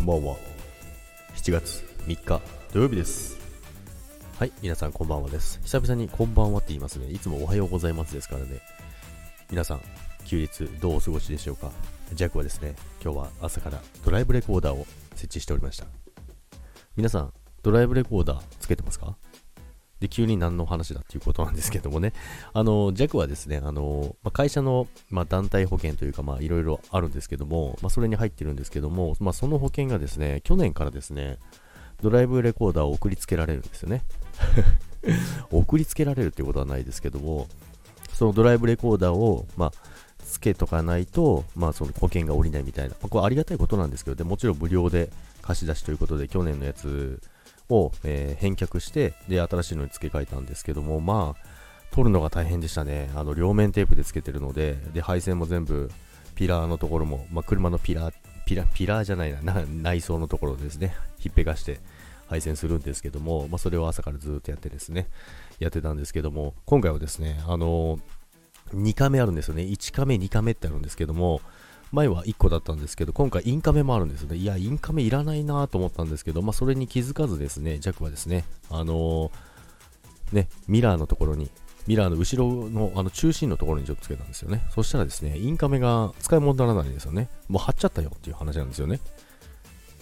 こんばんは。7月3日土曜日です。はい皆さんこんばんはです。久々にこんばんはって言いますね。いつもおはようございますですからね。皆さん休日どうお過ごしでしょうか。ジャックはですね今日は朝からドライブレコーダーを設置しておりました。皆さんドライブレコーダーつけてますか？で、急に何の話だっていうことなんですけどもね、あの、JAC はですね、あの、まあ、会社の、まあ、団体保険というか、まあ、いろいろあるんですけども、まあ、それに入ってるんですけども、まあ、その保険がですね、去年からですね、ドライブレコーダーを送りつけられるんですよね。送りつけられるっていうことはないですけども、そのドライブレコーダーを、まあ、つけとかないと、まあ、その保険が下りないみたいな、まあ、これありがたいことなんですけど、でもちろん無料で貸し出しということで、去年のやつを、えー、返却して、で、新しいのに付け替えたんですけども、まあ、取るのが大変でしたね。あの、両面テープで付けてるので、で、配線も全部、ピラーのところも、まあ、車のピラー、ピラ、ピラーじゃないな、内装のところですね、ひっぺがして配線するんですけども、まあ、それを朝からずっとやってですね、やってたんですけども、今回はですね、あのー、2カメあるんですよね。1カメ、2カメってあるんですけども、前は1個だったんですけど、今回インカメもあるんですよね。いや、インカメいらないなと思ったんですけど、まあ、それに気づかずですね、ジャクはですね、あのー、ね、ミラーのところに、ミラーの後ろのあの中心のところにちょっとつけたんですよね。そしたらですね、インカメが使い物にならないんですよね。もう貼っちゃったよっていう話なんですよね。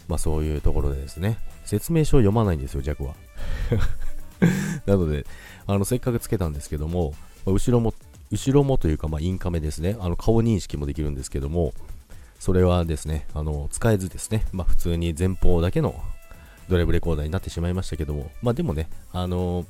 まあそういうところでですね、説明書を読まないんですよ、ジャクは。なので、あの、せっかくつけたんですけども、後ろも後ろもというか、まあ、インカメですね、あの顔認識もできるんですけども、それはですね、あの使えずですね、まあ、普通に前方だけのドライブレコーダーになってしまいましたけども、まあ、でもね、あの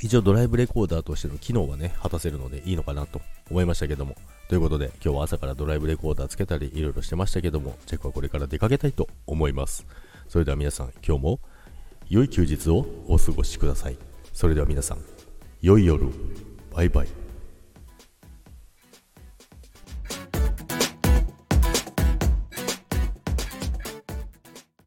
一応ドライブレコーダーとしての機能はね、果たせるのでいいのかなと思いましたけども。ということで、今日は朝からドライブレコーダーつけたり、いろいろしてましたけども、チェックはこれから出かけたいと思います。それでは皆さん、今日も良い休日をお過ごしください。それでは皆さん、良い夜、バイバイ。